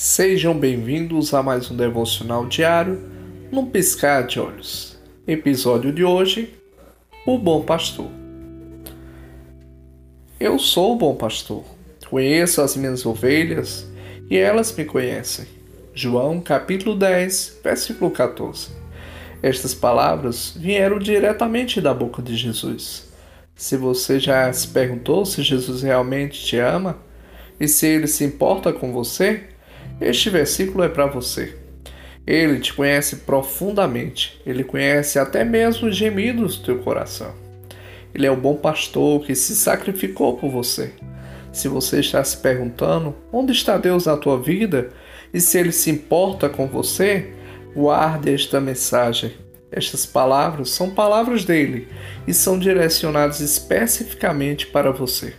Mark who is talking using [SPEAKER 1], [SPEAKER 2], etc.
[SPEAKER 1] Sejam bem-vindos a mais um devocional diário, num piscar de olhos. Episódio de hoje: O Bom Pastor. Eu sou o bom pastor. Conheço as minhas ovelhas e elas me conhecem. João capítulo 10, versículo 14. Estas palavras vieram diretamente da boca de Jesus. Se você já se perguntou se Jesus realmente te ama e se ele se importa com você, este versículo é para você. Ele te conhece profundamente, ele conhece até mesmo os gemidos do teu coração. Ele é o bom pastor que se sacrificou por você. Se você está se perguntando onde está Deus na tua vida e se ele se importa com você, guarde esta mensagem. Estas palavras são palavras dele e são direcionadas especificamente para você.